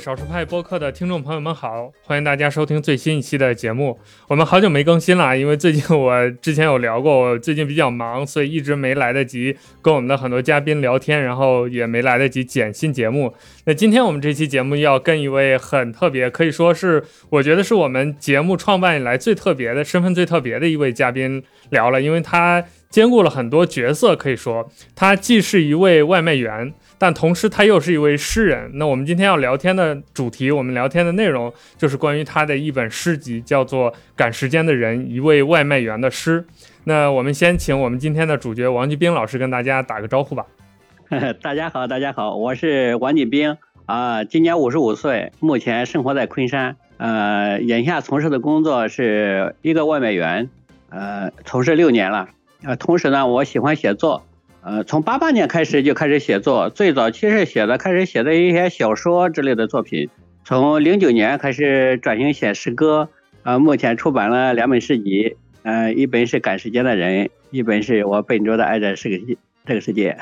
少数派播客的听众朋友们好，欢迎大家收听最新一期的节目。我们好久没更新了，因为最近我之前有聊过，我最近比较忙，所以一直没来得及跟我们的很多嘉宾聊天，然后也没来得及剪新节目。那今天我们这期节目要跟一位很特别，可以说是我觉得是我们节目创办以来最特别的身份最特别的一位嘉宾聊了，因为他兼顾了很多角色，可以说他既是一位外卖员。但同时，他又是一位诗人。那我们今天要聊天的主题，我们聊天的内容就是关于他的一本诗集，叫做《赶时间的人：一位外卖员的诗》。那我们先请我们今天的主角王继兵老师跟大家打个招呼吧。大家好，大家好，我是王继兵啊，今年五十五岁，目前生活在昆山。呃，眼下从事的工作是一个外卖员，呃，从事六年了。呃，同时呢，我喜欢写作。呃，从八八年开始就开始写作，最早期是写的开始写的一些小说之类的作品。从零九年开始转型写诗歌，呃，目前出版了两本诗集，呃，一本是《赶时间的人》，一本是我笨拙的爱着这个这个世界。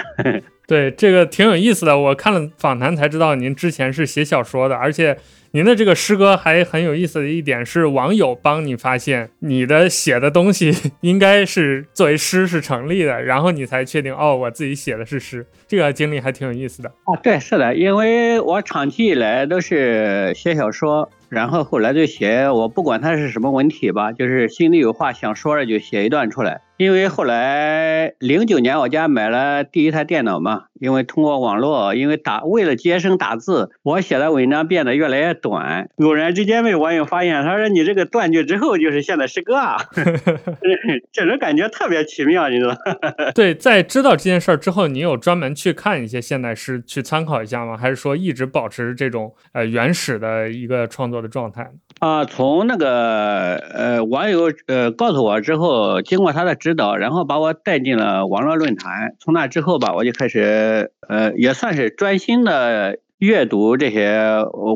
对，这个挺有意思的。我看了访谈才知道您之前是写小说的，而且。您的这个诗歌还很有意思的一点是，网友帮你发现你的写的东西 应该是作为诗是成立的，然后你才确定哦，我自己写的是诗。这个经历还挺有意思的啊。对，是的，因为我长期以来都是写小说。然后后来就写，我不管它是什么文体吧，就是心里有话想说了就写一段出来。因为后来零九年我家买了第一台电脑嘛，因为通过网络，因为打为了节省打字，我写的文章变得越来越短。偶然之间被网友发现，他说你这个断句之后就是现代诗歌啊，这种感觉特别奇妙，你知道？对，在知道这件事儿之后，你有专门去看一些现代诗去参考一下吗？还是说一直保持这种呃原始的一个创作？的状态啊，从那个呃网友呃告诉我之后，经过他的指导，然后把我带进了网络论坛。从那之后吧，我就开始呃也算是专心的阅读这些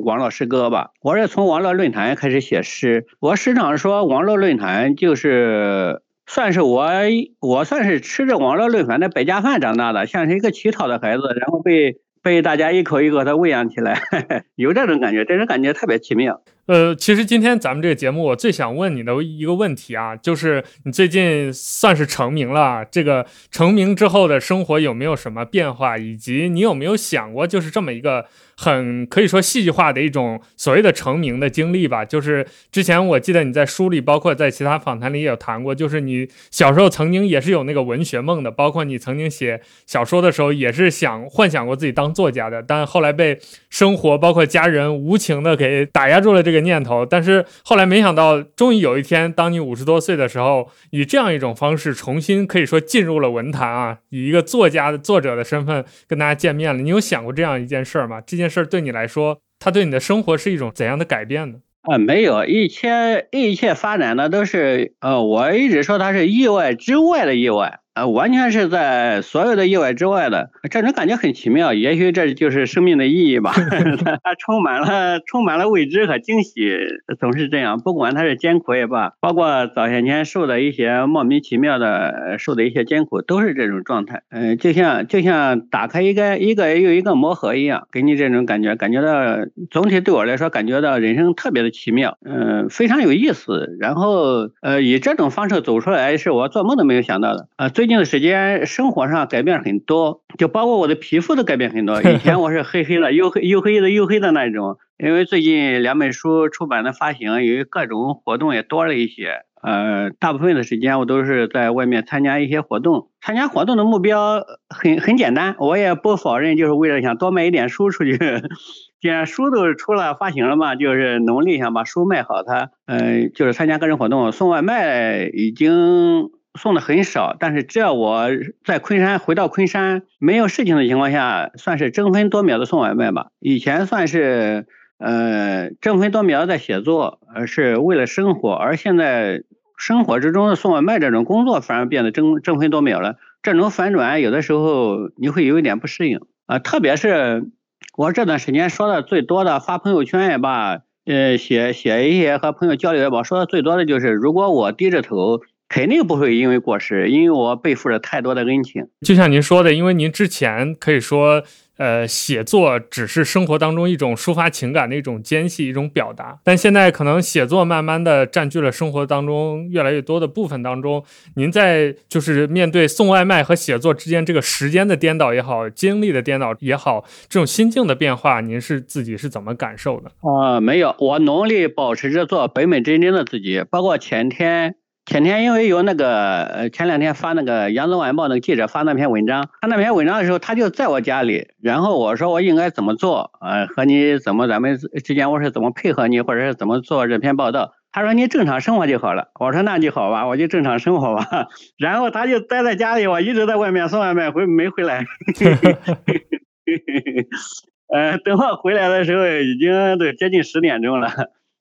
网络诗歌吧。我是从网络论坛开始写诗。我时常说，网络论坛就是算是我我算是吃着网络论坛的百家饭长大的，像是一个乞讨的孩子，然后被。被大家一口一口的喂养起来，有这种感觉，这种感觉特别奇妙。呃，其实今天咱们这个节目，我最想问你的一个问题啊，就是你最近算是成名了，这个成名之后的生活有没有什么变化，以及你有没有想过，就是这么一个。很可以说戏剧化的一种所谓的成名的经历吧，就是之前我记得你在书里，包括在其他访谈里也有谈过，就是你小时候曾经也是有那个文学梦的，包括你曾经写小说的时候也是想幻想过自己当作家的，但后来被生活包括家人无情的给打压住了这个念头。但是后来没想到，终于有一天，当你五十多岁的时候，以这样一种方式重新可以说进入了文坛啊，以一个作家的作者的身份跟大家见面了。你有想过这样一件事儿吗？这件这件事对你来说，它对你的生活是一种怎样的改变呢？啊，没有，一切一切发展的都是，呃，我一直说它是意外之外的意外。呃，完全是在所有的意外之外的，这种感觉很奇妙。也许这就是生命的意义吧，它充满了充满了未知和惊喜，总是这样。不管它是艰苦也罢，包括早些年受的一些莫名其妙的受的一些艰苦，都是这种状态。嗯，就像就像打开一个一个又一个魔盒一样，给你这种感觉，感觉到总体对我来说，感觉到人生特别的奇妙，嗯，非常有意思。然后呃，以这种方式走出来，是我做梦都没有想到的啊。最近的时间，生活上改变很多，就包括我的皮肤都改变很多。以前我是黑黑的，又黑又黑的又黑的那种。因为最近两本书出版的发行，由于各种活动也多了一些，呃，大部分的时间我都是在外面参加一些活动。参加活动的目标很很简单，我也不否认，就是为了想多卖一点书出去。既然书都出了发行了嘛，就是努力想把书卖好。它，嗯，就是参加个人活动，送外卖已经。送的很少，但是只要我在昆山回到昆山没有事情的情况下，算是争分夺秒的送外卖吧。以前算是呃争分夺秒的在写作，而是为了生活，而现在生活之中的送外卖这种工作反而变得争争分夺秒了。这种反转有的时候你会有一点不适应啊，特别是我这段时间说的最多的发朋友圈也罢，呃写写一些和朋友交流也罢，说的最多的就是如果我低着头。肯定不会因为过失，因为我背负着太多的恩情。就像您说的，因为您之前可以说。呃，写作只是生活当中一种抒发情感的一种间隙，一种表达。但现在可能写作慢慢的占据了生活当中越来越多的部分当中。您在就是面对送外卖和写作之间这个时间的颠倒也好，精力的颠倒也好，这种心境的变化，您是自己是怎么感受的？啊，没有，我努力保持着做本本真真的自己，包括前天。前天因为有那个呃前两天发那个《扬子晚报》那个记者发那篇文章，他那篇文章的时候，他就在我家里，然后我说我应该怎么做，呃和你怎么咱们之间我是怎么配合你，或者是怎么做这篇报道，他说你正常生活就好了，我说那就好吧，我就正常生活吧，然后他就待在家里，我一直在外面送外卖回没回来，呃等我回来的时候已经都接近十点钟了。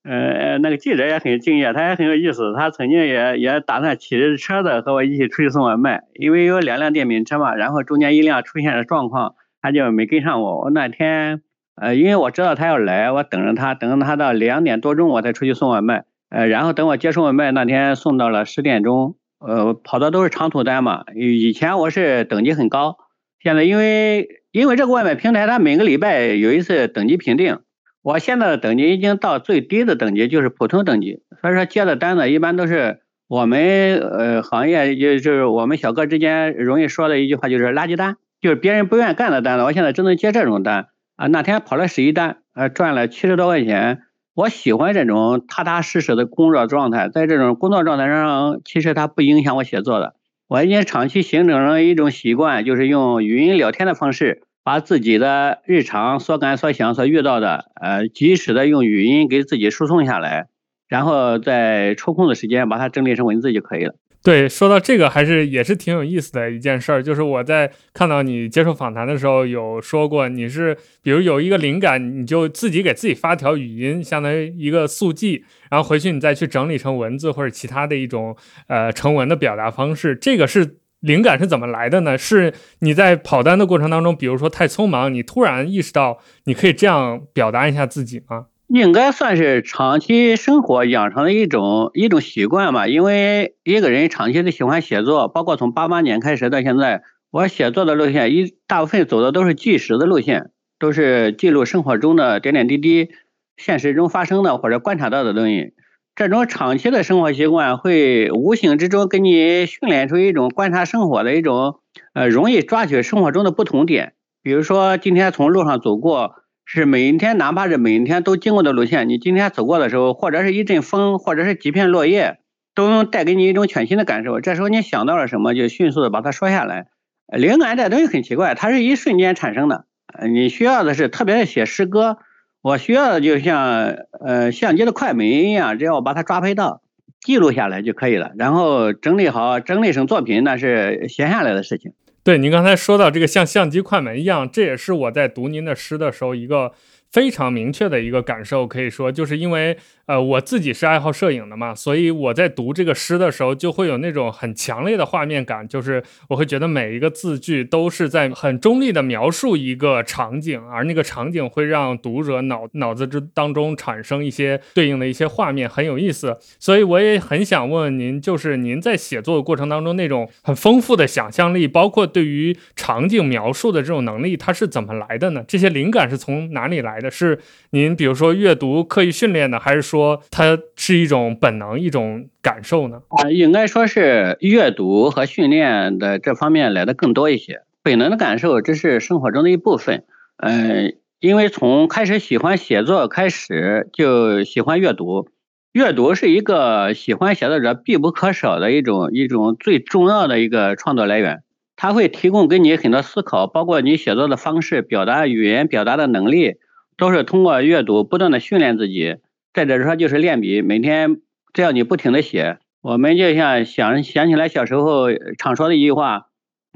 呃，那个记者也很敬业，他也很有意思。他曾经也也打算骑着车子和我一起出去送外卖，因为有两辆电瓶车嘛。然后中间一辆出现了状况，他就没跟上我。我那天，呃，因为我知道他要来，我等着他，等着他到两点多钟我才出去送外卖。呃，然后等我接送外卖那天送到了十点钟，呃，跑的都是长途单嘛。以前我是等级很高，现在因为因为这个外卖平台，它每个礼拜有一次等级评定。我现在的等级已经到最低的等级，就是普通等级。所以说接的单子一般都是我们呃行业，就就是我们小哥之间容易说的一句话，就是垃圾单，就是别人不愿意干的单子。我现在只能接这种单啊。那天跑了十一单，呃，赚了七十多块钱。我喜欢这种踏踏实实的工作状态，在这种工作状态上，其实它不影响我写作的。我已经长期形成了一种习惯，就是用语音聊天的方式。把自己的日常所感所想所遇到的，呃，及时的用语音给自己输送下来，然后在抽空的时间把它整理成文字就可以了。对，说到这个还是也是挺有意思的一件事儿，就是我在看到你接受访谈的时候有说过，你是比如有一个灵感，你就自己给自己发条语音，相当于一个速记，然后回去你再去整理成文字或者其他的一种呃成文的表达方式，这个是。灵感是怎么来的呢？是你在跑单的过程当中，比如说太匆忙，你突然意识到你可以这样表达一下自己吗？应该算是长期生活养成的一种一种习惯吧。因为一个人长期的喜欢写作，包括从八八年开始到现在，我写作的路线一大部分走的都是纪实的路线，都是记录生活中的点点滴滴，现实中发生的或者观察到的东西。这种长期的生活习惯会无形之中给你训练出一种观察生活的一种，呃，容易抓取生活中的不同点。比如说，今天从路上走过，是每一天，哪怕是每一天都经过的路线，你今天走过的时候，或者是一阵风，或者是几片落叶，都能带给你一种全新的感受。这时候你想到了什么，就迅速的把它说下来。灵感这东西很奇怪，它是一瞬间产生的。呃你需要的是特别写诗歌。我需要的就像呃相机的快门一样，只要我把它抓拍到，记录下来就可以了。然后整理好，整理成作品，那是闲下来的事情。对，您刚才说到这个像相机快门一样，这也是我在读您的诗的时候一个非常明确的一个感受。可以说，就是因为。呃，我自己是爱好摄影的嘛，所以我在读这个诗的时候，就会有那种很强烈的画面感，就是我会觉得每一个字句都是在很中立的描述一个场景，而那个场景会让读者脑脑子之当中产生一些对应的一些画面，很有意思。所以我也很想问问您，就是您在写作的过程当中那种很丰富的想象力，包括对于场景描述的这种能力，它是怎么来的呢？这些灵感是从哪里来的？是您比如说阅读刻意训练的，还是说？说它是一种本能，一种感受呢？啊，应该说是阅读和训练的这方面来的更多一些。本能的感受，这是生活中的一部分。嗯，因为从开始喜欢写作开始，就喜欢阅读。阅读是一个喜欢写作者必不可少的一种一种最重要的一个创作来源。它会提供给你很多思考，包括你写作的方式、表达语言表达的能力，都是通过阅读不断的训练自己。再者说就是练笔，每天只要你不停的写，我们就像想想起来小时候常说的一句话，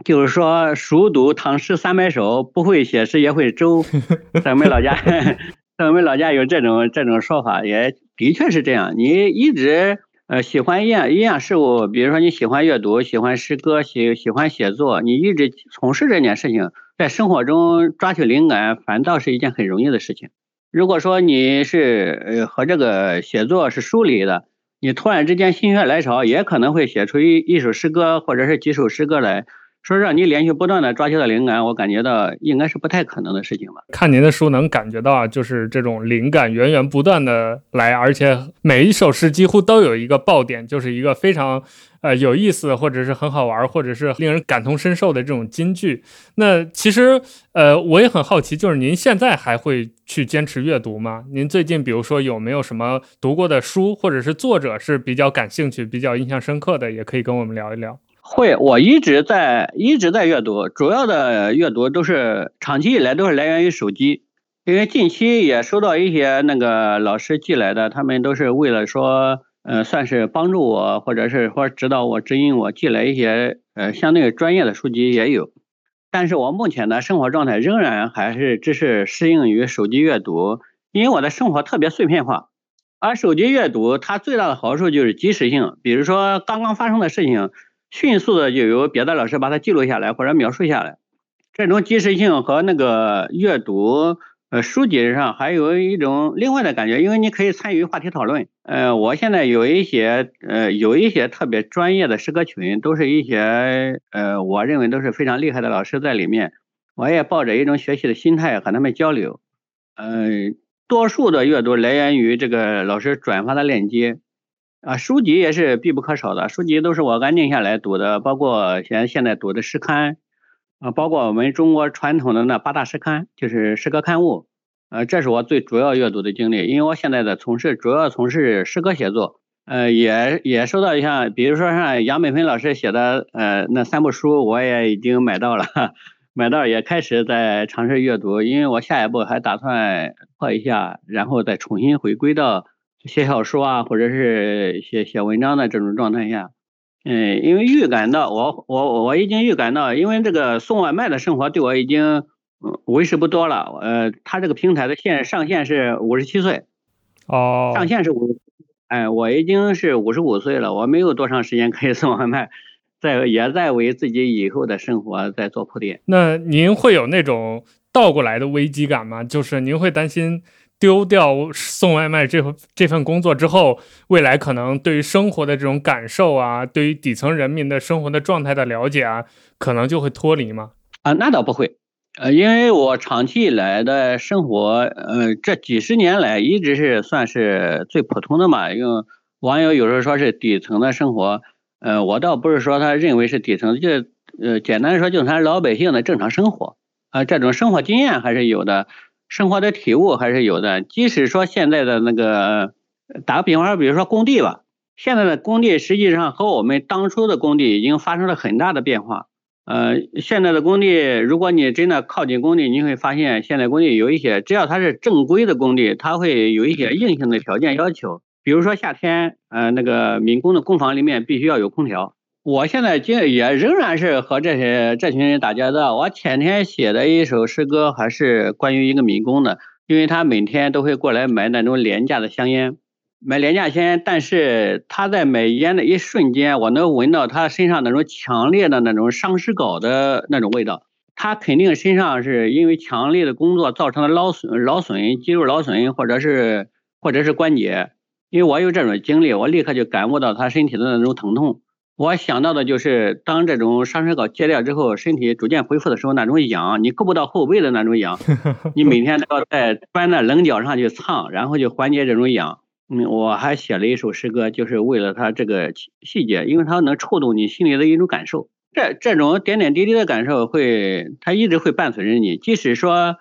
就是说熟读唐诗三百首，不会写诗也会周。在我们老家，在我们老家有这种这种说法，也的确是这样。你一直呃喜欢一样一样事物，比如说你喜欢阅读，喜欢诗歌，喜喜欢写作，你一直从事这件事情，在生活中抓取灵感，反倒是一件很容易的事情。如果说你是呃和这个写作是疏离的，你突然之间心血来潮，也可能会写出一一首诗歌或者是几首诗歌来。说让你连续不断的抓取到灵感，我感觉到应该是不太可能的事情吧。看您的书能感觉到啊，就是这种灵感源源不断的来，而且每一首诗几乎都有一个爆点，就是一个非常呃有意思或者是很好玩或者是令人感同身受的这种金句。那其实呃我也很好奇，就是您现在还会去坚持阅读吗？您最近比如说有没有什么读过的书或者是作者是比较感兴趣、比较印象深刻的，也可以跟我们聊一聊。会，我一直在一直在阅读，主要的阅读都是长期以来都是来源于手机，因为近期也收到一些那个老师寄来的，他们都是为了说，呃，算是帮助我，或者是或指导我、指引我，寄来一些呃相对专业的书籍也有，但是我目前的生活状态仍然还是只是适应于手机阅读，因为我的生活特别碎片化，而手机阅读它最大的好处就是及时性，比如说刚刚发生的事情。迅速的就由别的老师把它记录下来或者描述下来，这种及时性和那个阅读呃书籍上还有一种另外的感觉，因为你可以参与话题讨论。呃，我现在有一些呃有一些特别专业的诗歌群，都是一些呃我认为都是非常厉害的老师在里面，我也抱着一种学习的心态和他们交流。嗯，多数的阅读来源于这个老师转发的链接。啊，书籍也是必不可少的。书籍都是我安静下来读的，包括现现在读的诗刊，啊，包括我们中国传统的那八大诗刊，就是诗歌刊物，呃，这是我最主要阅读的经历。因为我现在的从事主要从事诗歌写作，呃，也也收到像比如说像杨美芬老师写的呃那三部书，我也已经买到了，买到也开始在尝试阅读。因为我下一步还打算破一下，然后再重新回归到。写小说啊，或者是写写文章的这种状态下，嗯，因为预感到我我我已经预感到，因为这个送外卖的生活对我已经为时不多了。呃，他这个平台的限上限是五十七岁，哦，上限是五，哎，我已经是五十五岁了，我没有多长时间可以送外卖，在也在为自己以后的生活在做铺垫。那您会有那种倒过来的危机感吗？就是您会担心？丢掉送外卖这这份工作之后，未来可能对于生活的这种感受啊，对于底层人民的生活的状态的了解啊，可能就会脱离吗？啊，那倒不会，呃，因为我长期以来的生活，呃，这几十年来一直是算是最普通的嘛。因为网友有时候说是底层的生活，呃，我倒不是说他认为是底层，就呃，简单说就是他老百姓的正常生活啊，这种生活经验还是有的。生活的体悟还是有的，即使说现在的那个，打个比方说，比如说工地吧，现在的工地实际上和我们当初的工地已经发生了很大的变化。呃，现在的工地，如果你真的靠近工地，你会发现现在工地有一些，只要它是正规的工地，它会有一些硬性的条件要求，比如说夏天，呃，那个民工的工房里面必须要有空调。我现在今也仍然是和这些这群人打交道。我前天写的一首诗歌还是关于一个民工的，因为他每天都会过来买那种廉价的香烟，买廉价香烟。但是他在买烟的一瞬间，我能闻到他身上那种强烈的那种伤尸镐的那种味道。他肯定身上是因为强烈的工作造成的劳损、劳损、肌肉劳损，或者是或者是关节。因为我有这种经历，我立刻就感悟到他身体的那种疼痛。我想到的就是，当这种伤身膏戒掉之后，身体逐渐恢复的时候，那种痒，你够不到后背的那种痒，你每天都要在搬那棱角上去蹭，然后就缓解这种痒。嗯，我还写了一首诗歌，就是为了它这个细节，因为它能触动你心里的一种感受。这这种点点滴滴的感受会，它一直会伴随着你，即使说。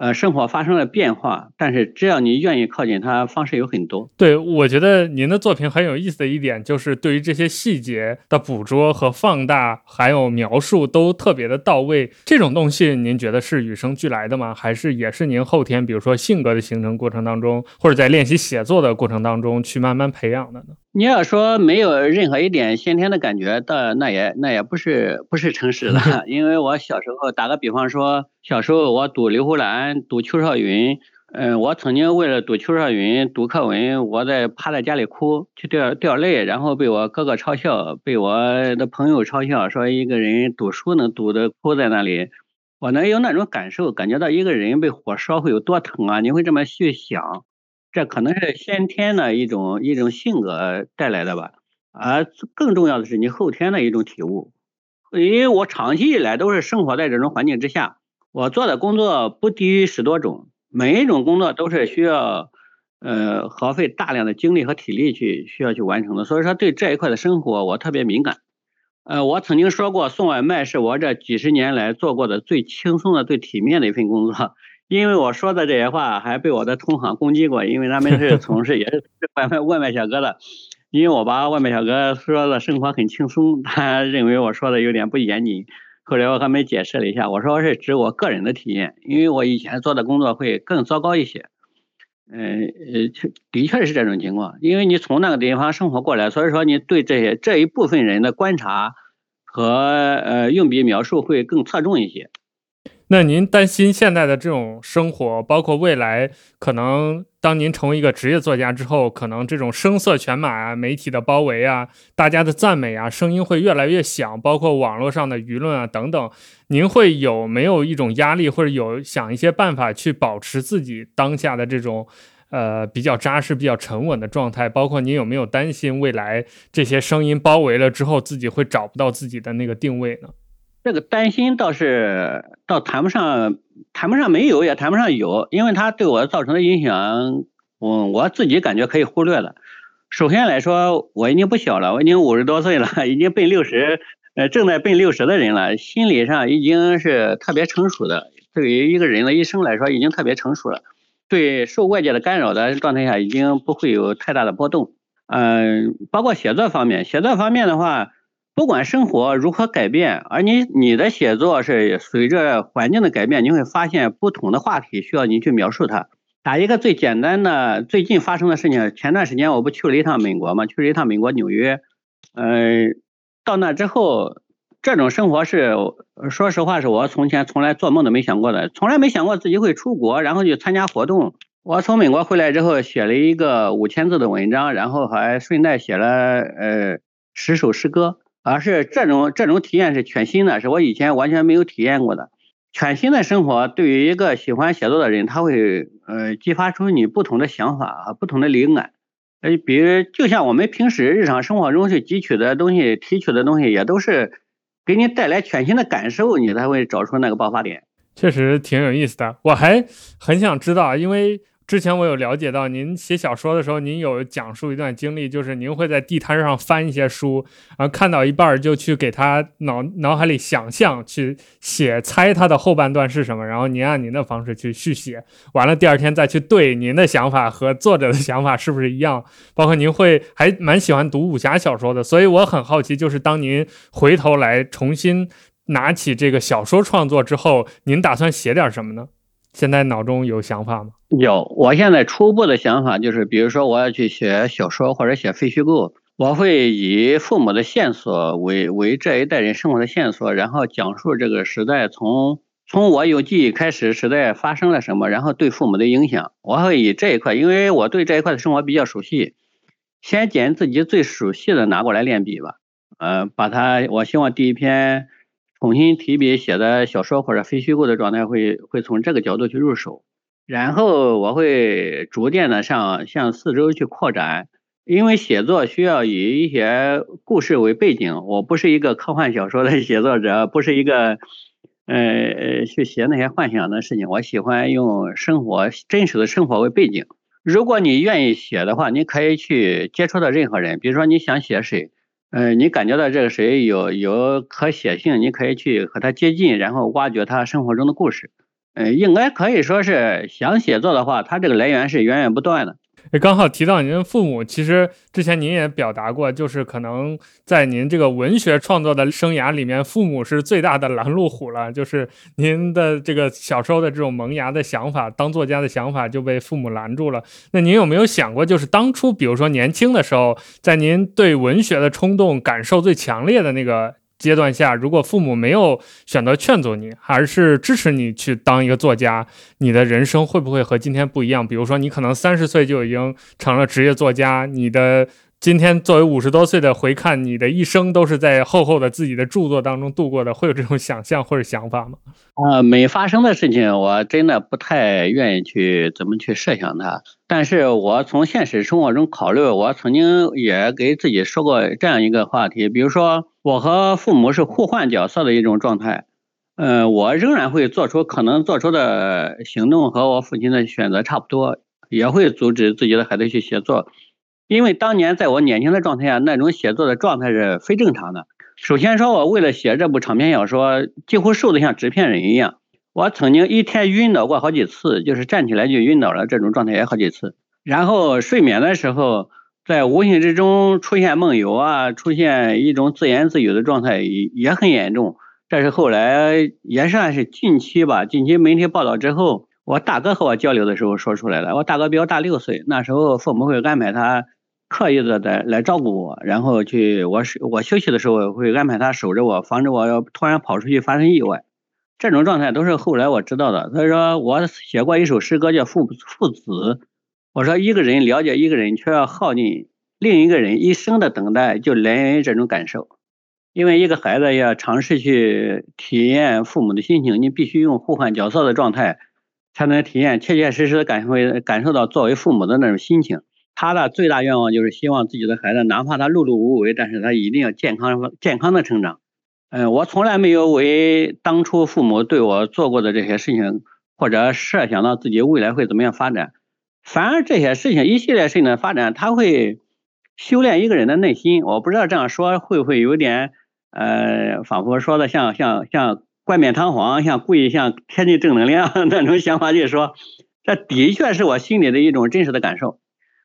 呃，生活发生了变化，但是只要你愿意靠近它，方式有很多。对，我觉得您的作品很有意思的一点，就是对于这些细节的捕捉和放大，还有描述都特别的到位。这种东西，您觉得是与生俱来的吗？还是也是您后天，比如说性格的形成过程当中，或者在练习写作的过程当中去慢慢培养的呢？你要说没有任何一点先天的感觉，倒那也那也不是不是诚实的，因为我小时候打个比方说，小时候我读刘胡兰，读邱少云，嗯，我曾经为了读邱少云读课文，我在趴在家里哭，去掉掉泪，然后被我哥哥嘲笑，被我的朋友嘲笑，说一个人读书能读的哭在那里，我能有那种感受，感觉到一个人被火烧会有多疼啊，你会这么去想。这可能是先天的一种一种性格带来的吧。而更重要的是你后天的一种体悟，因为我长期以来都是生活在这种环境之下，我做的工作不低于十多种，每一种工作都是需要呃耗费大量的精力和体力去需要去完成的，所以说对这一块的生活我特别敏感。呃，我曾经说过，送外卖是我这几十年来做过的最轻松的、最体面的一份工作。因为我说的这些话还被我的同行攻击过，因为他们是 从事也是外卖外卖小哥的。因为我把外卖小哥说的生活很轻松，他认为我说的有点不严谨。后来我和他们解释了一下，我说是指我个人的体验，因为我以前做的工作会更糟糕一些。嗯呃，的确是这种情况，因为你从那个地方生活过来，所以说你对这些这一部分人的观察和呃用笔描述会更侧重一些。那您担心现在的这种生活，包括未来可能当您成为一个职业作家之后，可能这种声色犬马啊、媒体的包围啊、大家的赞美啊，声音会越来越响，包括网络上的舆论啊等等，您会有没有一种压力，或者有想一些办法去保持自己当下的这种呃比较扎实、比较沉稳的状态？包括您有没有担心未来这些声音包围了之后，自己会找不到自己的那个定位呢？这个担心倒是倒谈不上，谈不上没有，也谈不上有，因为它对我造成的影响，我我自己感觉可以忽略了。首先来说，我已经不小了，我已经五十多岁了，已经奔六十，呃，正在奔六十的人了，心理上已经是特别成熟的。对于一个人的一生来说，已经特别成熟了。对受外界的干扰的状态下，已经不会有太大的波动。嗯，包括写作方面，写作方面的话。不管生活如何改变，而你你的写作是随着环境的改变，你会发现不同的话题需要你去描述它。打一个最简单的，最近发生的事情，前段时间我不去了一趟美国嘛，去了一趟美国纽约，呃，到那之后，这种生活是说实话是我从前从来做梦都没想过的，从来没想过自己会出国，然后去参加活动。我从美国回来之后，写了一个五千字的文章，然后还顺带写了呃十首诗歌。而是这种这种体验是全新的，是我以前完全没有体验过的。全新的生活对于一个喜欢写作的人，他会呃激发出你不同的想法和不同的灵感。呃，比如就像我们平时日常生活中去汲取的东西、提取的东西，也都是给你带来全新的感受，你才会找出那个爆发点。确实挺有意思的，我还很想知道，因为。之前我有了解到，您写小说的时候，您有讲述一段经历，就是您会在地摊上翻一些书，然后看到一半就去给他脑脑海里想象去写，猜他的后半段是什么，然后您按您的方式去续写，完了第二天再去对您的想法和作者的想法是不是一样，包括您会还蛮喜欢读武侠小说的，所以我很好奇，就是当您回头来重新拿起这个小说创作之后，您打算写点什么呢？现在脑中有想法吗？有，我现在初步的想法就是，比如说我要去写小说或者写非虚构，我会以父母的线索为为这一代人生活的线索，然后讲述这个时代从从我有记忆开始，时代发生了什么，然后对父母的影响。我会以这一块，因为我对这一块的生活比较熟悉，先捡自己最熟悉的拿过来练笔吧。呃，把它，我希望第一篇。重新提笔写的小说或者非虚构的状态，会会从这个角度去入手，然后我会逐渐的向向四周去扩展，因为写作需要以一些故事为背景，我不是一个科幻小说的写作者，不是一个呃去写那些幻想的事情，我喜欢用生活真实的生活为背景。如果你愿意写的话，你可以去接触到任何人，比如说你想写谁。嗯，你感觉到这个谁有有可写性，你可以去和他接近，然后挖掘他生活中的故事。嗯，应该可以说是想写作的话，他这个来源是源源不断的。也刚好提到您父母，其实之前您也表达过，就是可能在您这个文学创作的生涯里面，父母是最大的拦路虎了。就是您的这个小时候的这种萌芽的想法，当作家的想法就被父母拦住了。那您有没有想过，就是当初，比如说年轻的时候，在您对文学的冲动感受最强烈的那个？阶段下，如果父母没有选择劝阻你，而是支持你去当一个作家，你的人生会不会和今天不一样？比如说，你可能三十岁就已经成了职业作家，你的今天作为五十多岁的回看，你的一生都是在厚厚的自己的著作当中度过的，会有这种想象或者想法吗？啊，没发生的事情，我真的不太愿意去怎么去设想它。但是我从现实生活中考虑，我曾经也给自己说过这样一个话题，比如说我和父母是互换角色的一种状态，嗯，我仍然会做出可能做出的行动和我父亲的选择差不多，也会阻止自己的孩子去写作。因为当年在我年轻的状态下，那种写作的状态是非正常的。首先说，我为了写这部长篇小说，几乎瘦得像纸片人一样。我曾经一天晕倒过好几次，就是站起来就晕倒了，这种状态也好几次。然后睡眠的时候，在无形之中出现梦游啊，出现一种自言自语的状态，也也很严重。这是后来也算是近期吧，近期媒体报道之后，我大哥和我交流的时候说出来了。我大哥比我大六岁，那时候父母会安排他。刻意的在来照顾我，然后去我是我休息的时候会安排他守着我，防止我要突然跑出去发生意外。这种状态都是后来我知道的。所以说我写过一首诗歌叫《父父子》，我说一个人了解一个人，却要耗尽另一个人一生的等待，就来源于这种感受。因为一个孩子要尝试去体验父母的心情，你必须用互换角色的状态，才能体验切切实实的感受感受到作为父母的那种心情。他的最大愿望就是希望自己的孩子，哪怕他碌碌无为，但是他一定要健康健康的成长。嗯，我从来没有为当初父母对我做过的这些事情，或者设想到自己未来会怎么样发展。反而这些事情一系列事情的发展，他会修炼一个人的内心。我不知道这样说会不会有点，呃，仿佛说的像像像冠冕堂皇，像故意像贴近正能量 那种想法，就是说，这的确是我心里的一种真实的感受。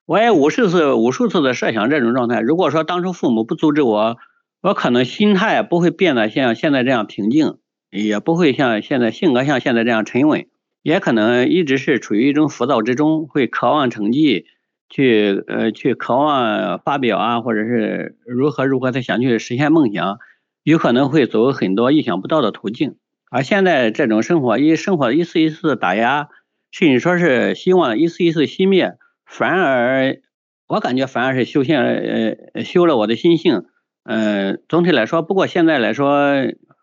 我也无数次、无数次的设想这种状态。如果说当初父母不阻止我，我可能心态不会变得像现在这样平静，也不会像现在性格像现在这样沉稳，也可能一直是处于一种浮躁之中，会渴望成绩，去呃去渴望发表啊，或者是如何如何的想去实现梦想，有可能会走很多意想不到的途径。而现在这种生活，一生活一次一次打压，甚至说是希望一次一次熄灭。反而，我感觉反而是修现呃修了我的心性，嗯，总体来说，不过现在来说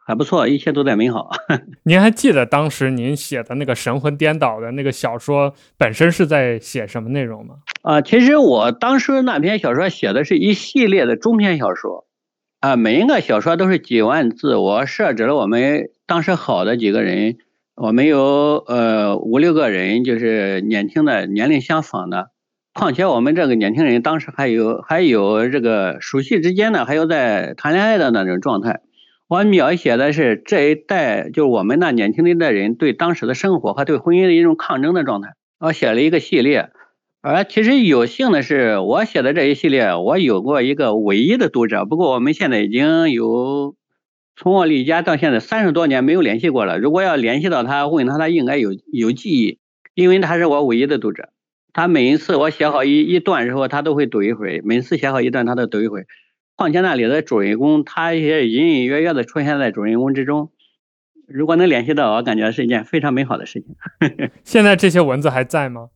还不错，一切都在美好。您还记得当时您写的那个神魂颠倒的那个小说本身是在写什么内容吗？啊，其实我当时那篇小说写的是一系列的中篇小说，啊，每一个小说都是几万字，我设置了我们当时好的几个人，我们有呃五六个人，就是年轻的年龄相仿的。况且我们这个年轻人当时还有还有这个熟悉之间呢，还有在谈恋爱的那种状态。我描写的是这一代，就是我们那年轻一代人对当时的生活和对婚姻的一种抗争的状态。我写了一个系列，而其实有幸的是，我写的这一系列，我有过一个唯一的读者。不过我们现在已经有从我离家到现在三十多年没有联系过了。如果要联系到他，问他，他应该有有记忆，因为他是我唯一的读者。他每一次我写好一一段之后，他都会读一回每次写好一段，他都读一回况且那里的主人公，他也隐隐约约的出现在主人公之中。如果能联系到，我感觉是一件非常美好的事情。现在这些文字还在吗？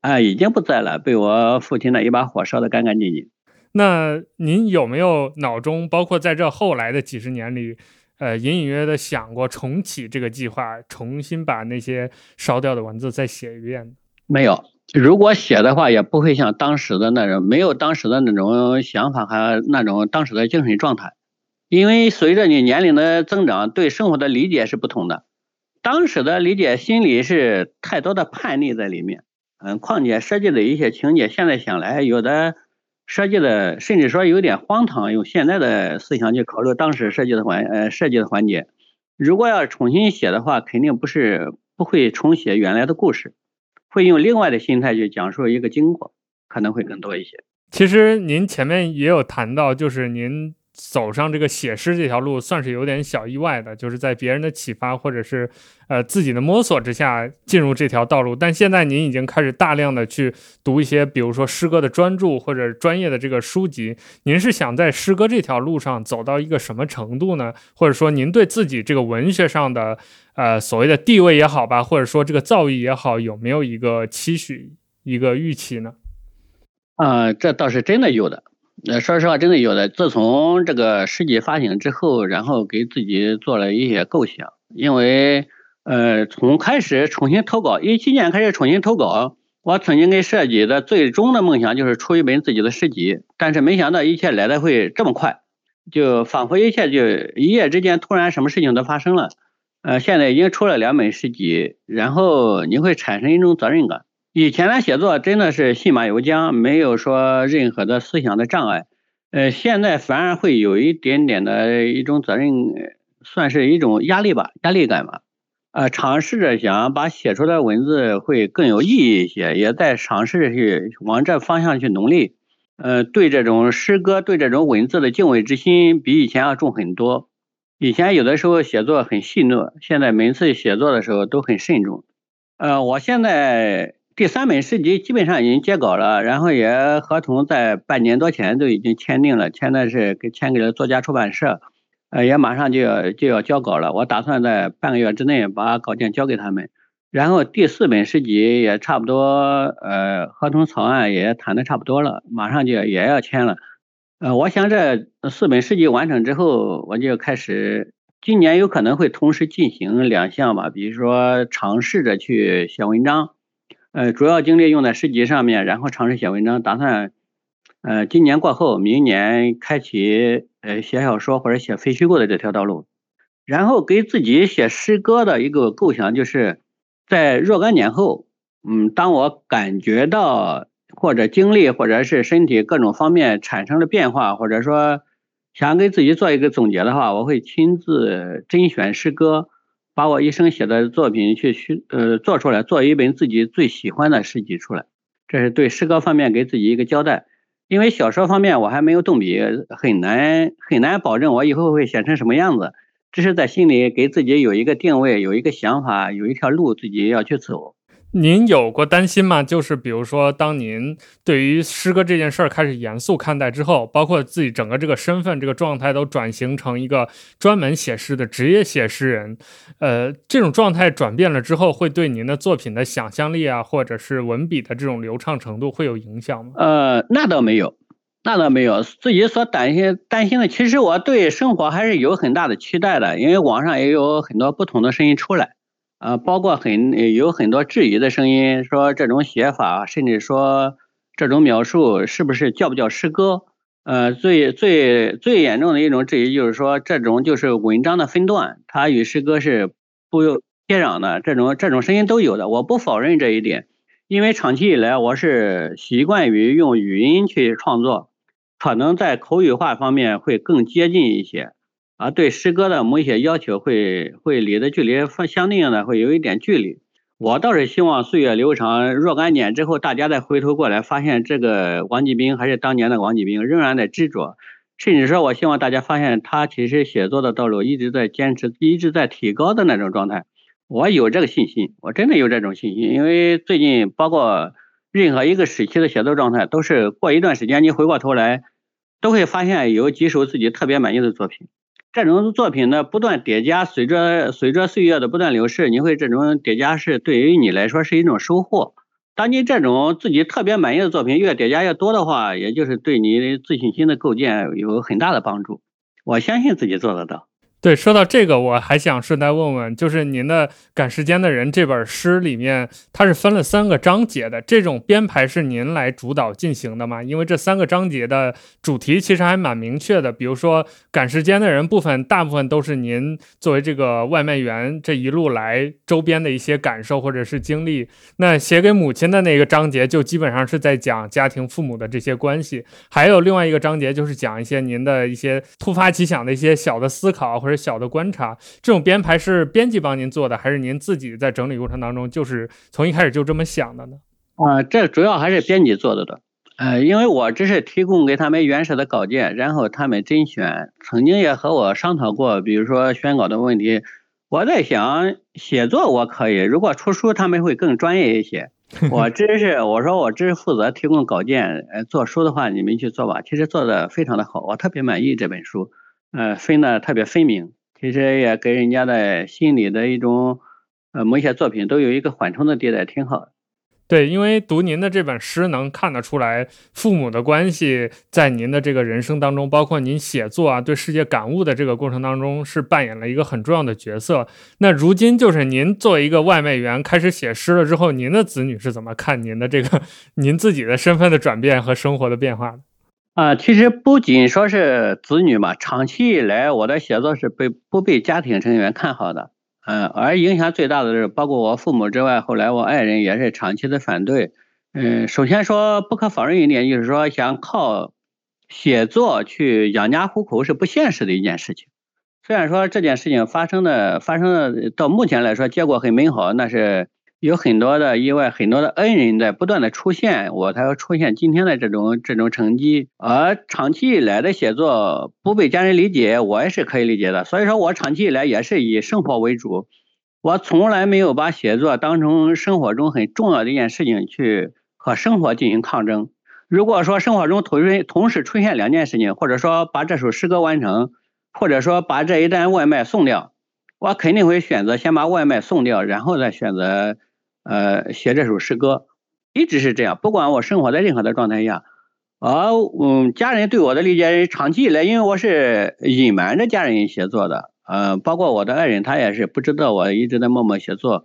啊，已经不在了，被我父亲的一把火烧得干干净净。那您有没有脑中，包括在这后来的几十年里，呃，隐隐约约的想过重启这个计划，重新把那些烧掉的文字再写一遍？没有。如果写的话，也不会像当时的那种，没有当时的那种想法和那种当时的精神状态，因为随着你年龄的增长，对生活的理解是不同的。当时的理解心里是太多的叛逆在里面，嗯，况且设计的一些情节，现在想来有的设计的，甚至说有点荒唐。用现在的思想去考虑当时设计的环，呃，设计的环节，如果要重新写的话，肯定不是不会重写原来的故事。会用另外的心态去讲述一个经过，可能会更多一些。其实您前面也有谈到，就是您。走上这个写诗这条路，算是有点小意外的，就是在别人的启发或者是呃自己的摸索之下进入这条道路。但现在您已经开始大量的去读一些，比如说诗歌的专著或者专业的这个书籍。您是想在诗歌这条路上走到一个什么程度呢？或者说您对自己这个文学上的呃所谓的地位也好吧，或者说这个造诣也好，有没有一个期许、一个预期呢？啊，这倒是真的有的。呃，说实话，真的有的。自从这个诗集发行之后，然后给自己做了一些构想，因为呃，从开始重新投稿，一七年开始重新投稿，我曾经给设计的最终的梦想就是出一本自己的诗集，但是没想到一切来的会这么快，就仿佛一切就一夜之间突然什么事情都发生了。呃，现在已经出了两本诗集，然后你会产生一种责任感。以前的写作真的是信马由缰，没有说任何的思想的障碍。呃，现在反而会有一点点的一种责任，算是一种压力吧，压力感吧。呃，尝试着想把写出的文字会更有意义一些，也在尝试着去往这方向去努力。呃，对这种诗歌，对这种文字的敬畏之心比以前要重很多。以前有的时候写作很细腻，现在每次写作的时候都很慎重。呃，我现在。第三本诗集基本上已经接稿了，然后也合同在半年多前都已经签订了，签的是给签给了作家出版社，呃，也马上就要就要交稿了。我打算在半个月之内把稿件交给他们。然后第四本诗集也差不多，呃，合同草案也谈的差不多了，马上就也要签了。呃，我想这四本诗集完成之后，我就开始今年有可能会同时进行两项吧，比如说尝试着去写文章。呃，主要精力用在诗集上面，然后尝试写文章，打算，呃，今年过后，明年开启呃写小说或者写非虚构的这条道路，然后给自己写诗歌的一个构想，就是在若干年后，嗯，当我感觉到或者经历或者是身体各种方面产生了变化，或者说想给自己做一个总结的话，我会亲自甄选诗歌。把我一生写的作品去去呃做出来，做一本自己最喜欢的诗集出来，这是对诗歌方面给自己一个交代。因为小说方面我还没有动笔，很难很难保证我以后会写成什么样子。只是在心里给自己有一个定位，有一个想法，有一条路自己要去走。您有过担心吗？就是比如说，当您对于诗歌这件事儿开始严肃看待之后，包括自己整个这个身份、这个状态都转型成一个专门写诗的职业写诗人，呃，这种状态转变了之后，会对您的作品的想象力啊，或者是文笔的这种流畅程度会有影响吗？呃，那倒没有，那倒没有。自己所担心担心的，其实我对生活还是有很大的期待的，因为网上也有很多不同的声音出来。呃，包括很有很多质疑的声音，说这种写法，甚至说这种描述是不是叫不叫诗歌？呃，最最最严重的一种质疑就是说，这种就是文章的分段，它与诗歌是不接壤的。这种这种声音都有的，我不否认这一点，因为长期以来我是习惯于用语音去创作，可能在口语化方面会更接近一些。啊，对诗歌的某些要求会会离的距离相对应的会有一点距离。我倒是希望岁月流长，若干年之后，大家再回头过来，发现这个王继兵还是当年的王继兵，仍然在执着。甚至说，我希望大家发现他其实写作的道路一直在坚持，一直在提高的那种状态。我有这个信心，我真的有这种信心，因为最近包括任何一个时期的写作状态，都是过一段时间，你回过头来，都会发现有几首自己特别满意的作品。这种作品的不断叠加，随着随着岁月的不断流逝，你会这种叠加是对于你来说是一种收获。当你这种自己特别满意的作品越叠加越多的话，也就是对你自信心的构建有很大的帮助。我相信自己做得到。对，说到这个，我还想顺带问问，就是您的《赶时间的人》这本诗里面，它是分了三个章节的，这种编排是您来主导进行的吗？因为这三个章节的主题其实还蛮明确的，比如说《赶时间的人》部分，大部分都是您作为这个外卖员这一路来周边的一些感受或者是经历。那写给母亲的那个章节，就基本上是在讲家庭父母的这些关系。还有另外一个章节，就是讲一些您的一些突发奇想的一些小的思考或者。小的观察，这种编排是编辑帮您做的，还是您自己在整理过程当中就是从一开始就这么想的呢？啊，这主要还是编辑做的的。呃，因为我只是提供给他们原始的稿件，然后他们甄选。曾经也和我商讨过，比如说选稿的问题。我在想，写作我可以，如果出书他们会更专业一些。我只是我说我只是负责提供稿件，呃，做书的话你们去做吧。其实做的非常的好，我特别满意这本书。呃，分的特别分明，其实也给人家的心里的一种，呃，某些作品都有一个缓冲的地带，挺好的。对，因为读您的这本诗，能看得出来，父母的关系在您的这个人生当中，包括您写作啊，对世界感悟的这个过程当中，是扮演了一个很重要的角色。那如今，就是您作为一个外卖员开始写诗了之后，您的子女是怎么看您的这个 您自己的身份的转变和生活的变化的？啊，其实不仅说是子女嘛，长期以来我的写作是被不被家庭成员看好的。嗯，而影响最大的是，包括我父母之外，后来我爱人也是长期的反对。嗯，首先说不可否认一点，就是说想靠写作去养家糊口是不现实的一件事情。虽然说这件事情发生的发生的到目前来说结果很美好，那是。有很多的意外，很多的恩人在不断的出现，我才会出现今天的这种这种成绩。而长期以来的写作不被家人理解，我也是可以理解的。所以说我长期以来也是以生活为主，我从来没有把写作当成生活中很重要的一件事情去和生活进行抗争。如果说生活中同时同时出现两件事情，或者说把这首诗歌完成，或者说把这一单外卖送掉，我肯定会选择先把外卖送掉，然后再选择。呃，写这首诗歌一直是这样，不管我生活在任何的状态下，而嗯，家人对我的理解，长期以来，因为我是隐瞒着家人写作的，呃，包括我的爱人，他也是不知道我一直在默默写作，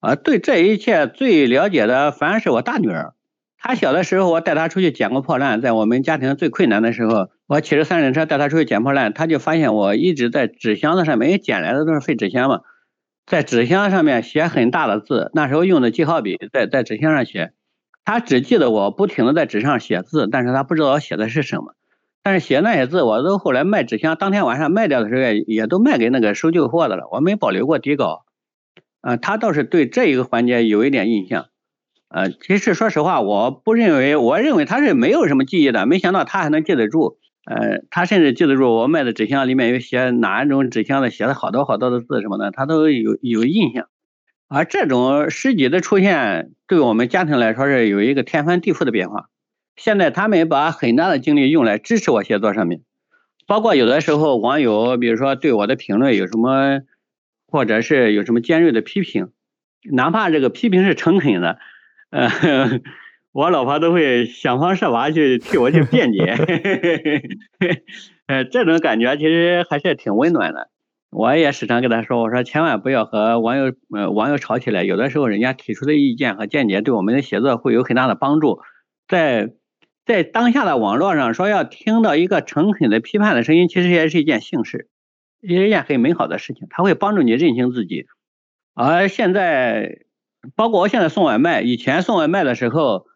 啊，对这一切最了解的反而是我大女儿，她小的时候，我带她出去捡过破烂，在我们家庭最困难的时候，我骑着三轮车带她出去捡破烂，她就发现我一直在纸箱子上面，因为捡来的都是废纸箱嘛。在纸箱上面写很大的字，那时候用的记号笔，在在纸箱上写，他只记得我不停的在纸上写字，但是他不知道我写的是什么。但是写那些字，我都后来卖纸箱，当天晚上卖掉的时候，也也都卖给那个收旧货的了，我没保留过底稿。呃，他倒是对这一个环节有一点印象。呃，其实说实话，我不认为，我认为他是没有什么记忆的，没想到他还能记得住。呃，他甚至记得住我卖的纸箱里面有写哪一种纸箱的，写了好多好多的字什么的，他都有有印象。而这种诗集的出现，对我们家庭来说是有一个天翻地覆的变化。现在他们把很大的精力用来支持我写作上面，包括有的时候网友，比如说对我的评论有什么，或者是有什么尖锐的批评，哪怕这个批评是诚恳的，呃。我老婆都会想方设法去替我去辩解，呃，这种感觉其实还是挺温暖的。我也时常跟她说，我说千万不要和网友呃网友吵起来，有的时候人家提出的意见和见解对我们的写作会有很大的帮助。在在当下的网络上说要听到一个诚恳的批判的声音，其实也是一件幸事，也是一件很美好的事情，它会帮助你认清自己。而现在，包括我现在送外卖，以前送外卖的时候。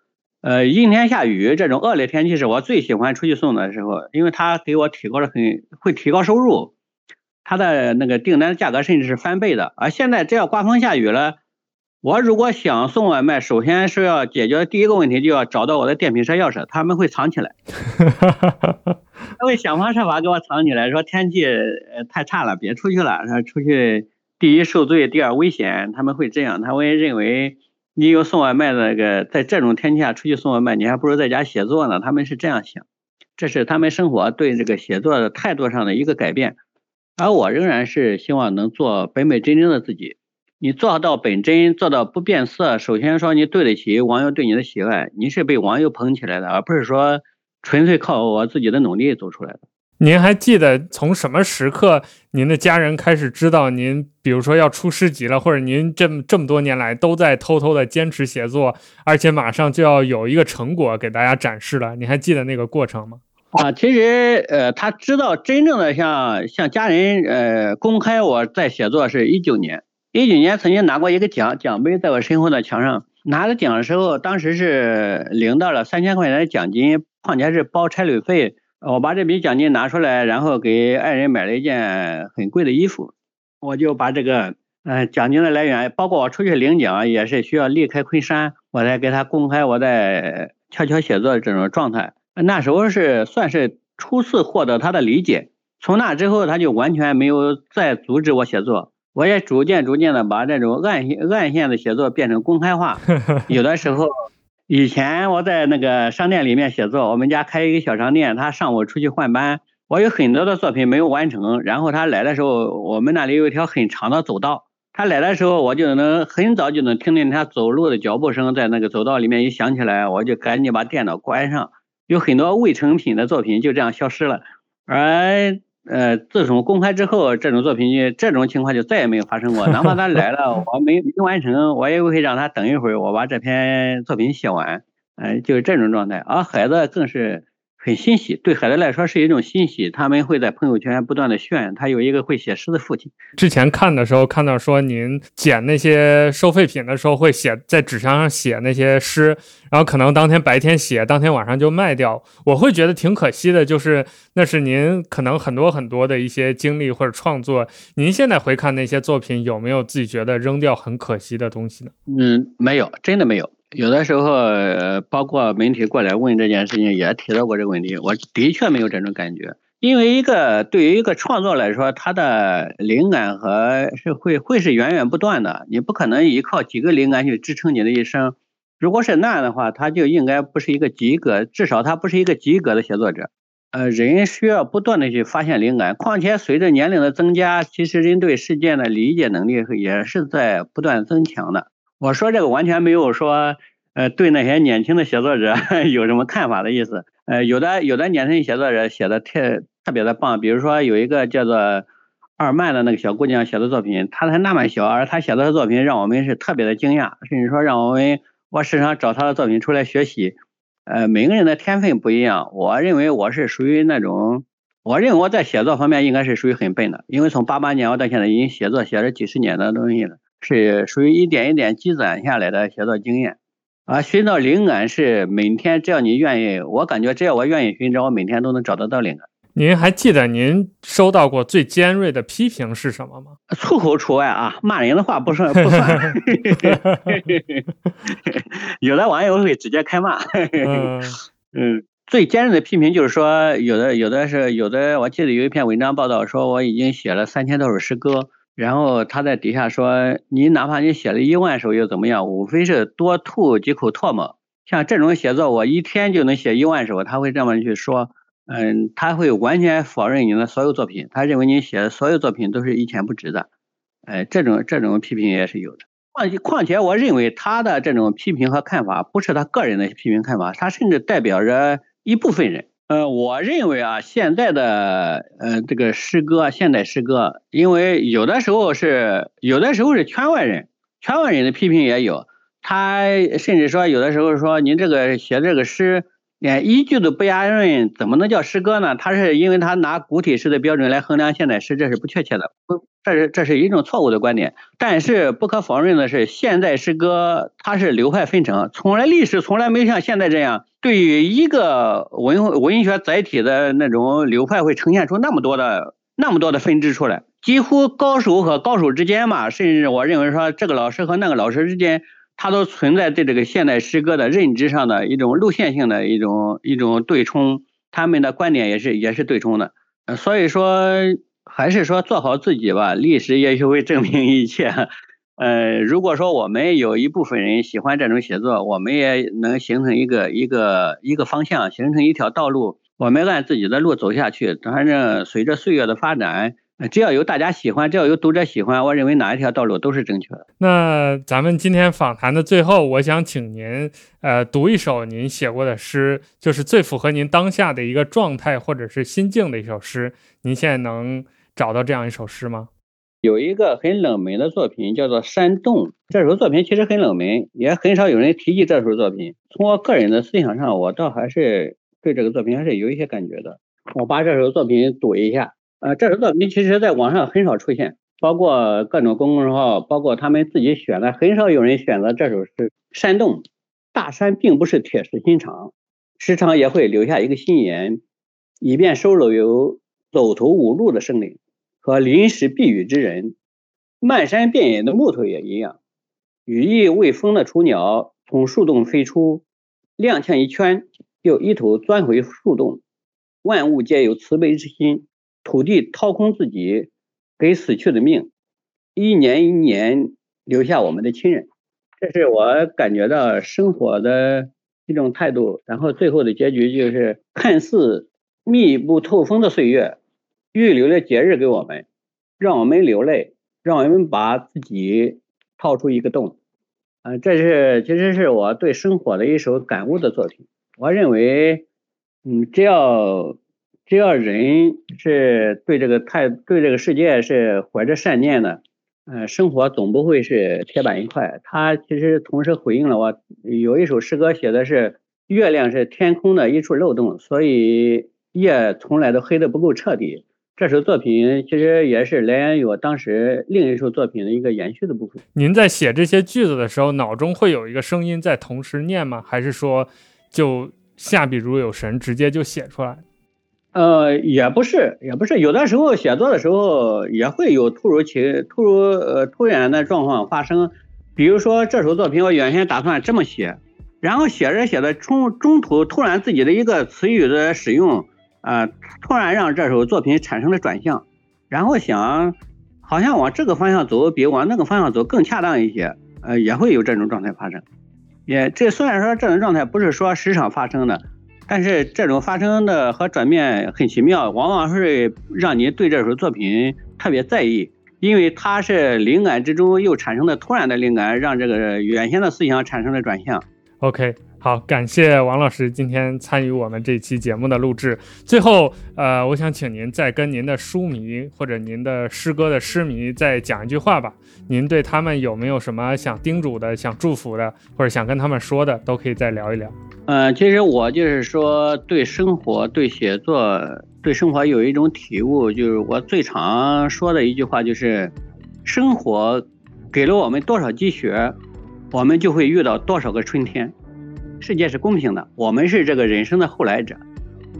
呃，阴天下雨这种恶劣天气是我最喜欢出去送的时候，因为它给我提高了很会提高收入，它的那个订单价格甚至是翻倍的。而现在只要刮风下雨了，我如果想送外卖，首先是要解决第一个问题，就要找到我的电瓶车钥匙，他们会藏起来，他会想方设法给我藏起来，说天气太差了，别出去了，说出去第一受罪，第二危险，他们会这样，他会认为。你有送外卖的那个，在这种天气下出去送外卖，你还不如在家写作呢。他们是这样想，这是他们生活对这个写作的态度上的一个改变。而我仍然是希望能做本本真真的自己。你做到本真，做到不变色，首先说你对得起网友对你的喜爱，你是被网友捧起来的，而不是说纯粹靠我自己的努力走出来的。您还记得从什么时刻，您的家人开始知道您，比如说要出诗集了，或者您这么这么多年来都在偷偷的坚持写作，而且马上就要有一个成果给大家展示了？你还记得那个过程吗？啊，其实呃，他知道真正的像像家人呃公开我在写作是一九年，一九年曾经拿过一个奖奖杯在我身后的墙上，拿着奖的时候，当时是领到了三千块钱的奖金，况且是包差旅费。我把这笔奖金拿出来，然后给爱人买了一件很贵的衣服。我就把这个，嗯，奖金的来源，包括我出去领奖也是需要离开昆山，我才给他公开我在悄悄写作的这种状态。那时候是算是初次获得他的理解。从那之后，他就完全没有再阻止我写作。我也逐渐逐渐的把这种暗线暗线的写作变成公开化。有的时候。以前我在那个商店里面写作，我们家开一个小商店，他上午出去换班，我有很多的作品没有完成。然后他来的时候，我们那里有一条很长的走道，他来的时候，我就能很早就能听见他走路的脚步声，在那个走道里面一响起来，我就赶紧把电脑关上。有很多未成品的作品就这样消失了。而呃，自从公开之后，这种作品就这种情况就再也没有发生过。哪怕他来了，我没没完成，我也会让他等一会儿，我把这篇作品写完。嗯，就是这种状态。而孩子更是。很欣喜，对孩子来说是一种欣喜。他们会在朋友圈不断的炫，他有一个会写诗的父亲。之前看的时候看到说，您捡那些收废品的时候会写在纸箱上写那些诗，然后可能当天白天写，当天晚上就卖掉。我会觉得挺可惜的，就是那是您可能很多很多的一些经历或者创作。您现在回看那些作品，有没有自己觉得扔掉很可惜的东西呢？嗯，没有，真的没有。有的时候，呃，包括媒体过来问这件事情，也提到过这个问题。我的确没有这种感觉，因为一个对于一个创作来说，它的灵感和是会会是源源不断的，你不可能依靠几个灵感去支撑你的一生。如果是那样的话，他就应该不是一个及格，至少他不是一个及格的写作者。呃，人需要不断的去发现灵感，况且随着年龄的增加，其实人对事件的理解能力也是在不断增强的。我说这个完全没有说，呃，对那些年轻的写作者 有什么看法的意思。呃，有的有的年轻写作者写的特特别的棒，比如说有一个叫做二曼的那个小姑娘写的作品，她才那么小，而她写的作品让我们是特别的惊讶，甚至说让我们我时常找她的作品出来学习。呃，每个人的天分不一样，我认为我是属于那种，我认为我在写作方面应该是属于很笨的，因为从八八年我到现在已经写作写了几十年的东西了。是属于一点一点积攒下来的写作经验，啊，寻找灵感是每天只要你愿意，我感觉只要我愿意寻找，我每天都能找得到灵感。您还记得您收到过最尖锐的批评是什么吗？粗口除外啊，骂人的话不算不算。有的网友会直接开骂。嗯，最尖锐的批评就是说，有的有的是有的，我记得有一篇文章报道说，我已经写了三千多首诗歌。然后他在底下说：“你哪怕你写了一万首又怎么样？无非是多吐几口唾沫。像这种写作，我一天就能写一万首。”他会这么去说。嗯，他会完全否认你的所有作品，他认为你写的所有作品都是一钱不值的。哎，这种这种批评也是有的。况且况且，我认为他的这种批评和看法不是他个人的批评看法，他甚至代表着一部分人。呃，我认为啊，现在的呃这个诗歌，现代诗歌，因为有的时候是有的时候是圈外人，圈外人的批评也有，他甚至说有的时候说您这个写这个诗连一句都不押韵，怎么能叫诗歌呢？他是因为他拿古体诗的标准来衡量现代诗，这是不确切的，不，这是这是一种错误的观点。但是不可否认的是，现代诗歌它是流派纷呈，从来历史从来没像现在这样。对于一个文文学载体的那种流派，会呈现出那么多的那么多的分支出来，几乎高手和高手之间嘛，甚至我认为说这个老师和那个老师之间，他都存在对这个现代诗歌的认知上的一种路线性的一种一种对冲，他们的观点也是也是对冲的，所以说还是说做好自己吧，历史也许会证明一切。呃，如果说我们有一部分人喜欢这种写作，我们也能形成一个一个一个方向，形成一条道路，我们按自己的路走下去。反正随着岁月的发展，只要有大家喜欢，只要有读者喜欢，我认为哪一条道路都是正确的。那咱们今天访谈的最后，我想请您呃读一首您写过的诗，就是最符合您当下的一个状态或者是心境的一首诗。您现在能找到这样一首诗吗？有一个很冷门的作品叫做《山洞》，这首作品其实很冷门，也很少有人提及这首作品。从我个人的思想上，我倒还是对这个作品还是有一些感觉的。我把这首作品读一下。呃，这首作品其实在网上很少出现，包括各种公众号，包括他们自己选的，很少有人选择这首诗。《山洞》，大山并不是铁石心肠，时常也会留下一个心眼，以便收留有走投无路的生灵。和临时避雨之人，漫山遍野的木头也一样。羽翼未丰的雏鸟从树洞飞出，踉跄一圈，又一头钻回树洞。万物皆有慈悲之心，土地掏空自己，给死去的命，一年一年留下我们的亲人。这是我感觉到生活的一种态度。然后最后的结局就是，看似密不透风的岁月。预留了节日给我们，让我们流泪，让我们把自己掏出一个洞。啊，这是其实是我对生活的一首感悟的作品。我认为，嗯，只要只要人是对这个太对这个世界是怀着善念的，嗯，生活总不会是铁板一块。他其实同时回应了我有一首诗歌写的是月亮是天空的一处漏洞，所以夜从来都黑的不够彻底。这首作品其实也是来源于我当时另一首作品的一个延续的部分。您在写这些句子的时候，脑中会有一个声音在同时念吗？还是说就下笔如有神，直接就写出来？呃，也不是，也不是，有的时候写作的时候也会有突如其突如呃突然的状况发生。比如说这首作品，我原先打算这么写，然后写着写着，中中途突然自己的一个词语的使用。呃，突然让这首作品产生了转向，然后想，好像往这个方向走比往那个方向走更恰当一些，呃，也会有这种状态发生。也这虽然说这种状态不是说时常发生的，但是这种发生的和转变很奇妙，往往是让你对这首作品特别在意，因为它是灵感之中又产生的突然的灵感，让这个原先的思想产生了转向。OK。好，感谢王老师今天参与我们这期节目的录制。最后，呃，我想请您再跟您的书迷或者您的诗歌的诗迷再讲一句话吧。您对他们有没有什么想叮嘱的、想祝福的，或者想跟他们说的，都可以再聊一聊。嗯，其实我就是说，对生活、对写作、对生活有一种体悟，就是我最常说的一句话，就是生活给了我们多少积雪，我们就会遇到多少个春天。世界是公平的，我们是这个人生的后来者。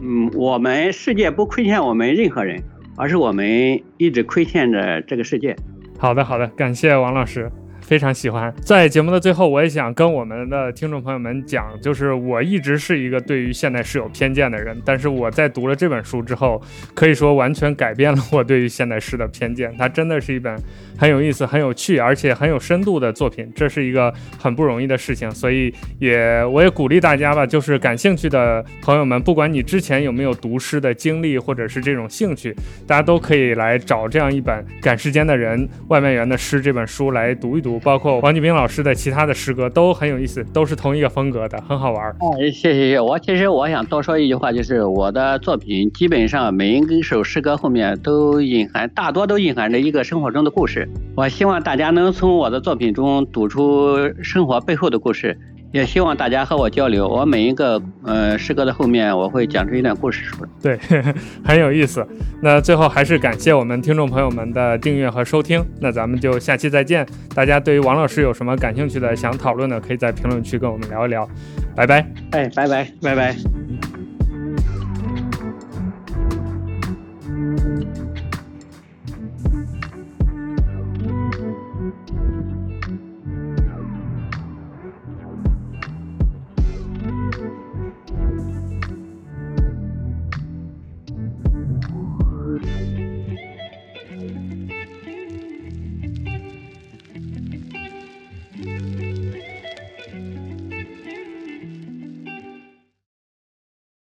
嗯，我们世界不亏欠我们任何人，而是我们一直亏欠着这个世界。好的，好的，感谢王老师。非常喜欢，在节目的最后，我也想跟我们的听众朋友们讲，就是我一直是一个对于现代诗有偏见的人，但是我在读了这本书之后，可以说完全改变了我对于现代诗的偏见。它真的是一本很有意思、很有趣，而且很有深度的作品，这是一个很不容易的事情。所以也我也鼓励大家吧，就是感兴趣的朋友们，不管你之前有没有读诗的经历，或者是这种兴趣，大家都可以来找这样一本《赶时间的人》外卖员的诗这本书来读一读。包括王继兵老师的其他的诗歌都很有意思，都是同一个风格的，很好玩。哎，谢谢谢。我其实我想多说一句话，就是我的作品基本上每一首诗歌后面都隐含，大多都隐含着一个生活中的故事。我希望大家能从我的作品中读出生活背后的故事。也希望大家和我交流。我每一个呃诗歌的后面，我会讲出一段故事出来。对，很有意思。那最后还是感谢我们听众朋友们的订阅和收听。那咱们就下期再见。大家对于王老师有什么感兴趣的、想讨论的，可以在评论区跟我们聊一聊。拜拜。哎，拜拜，拜拜。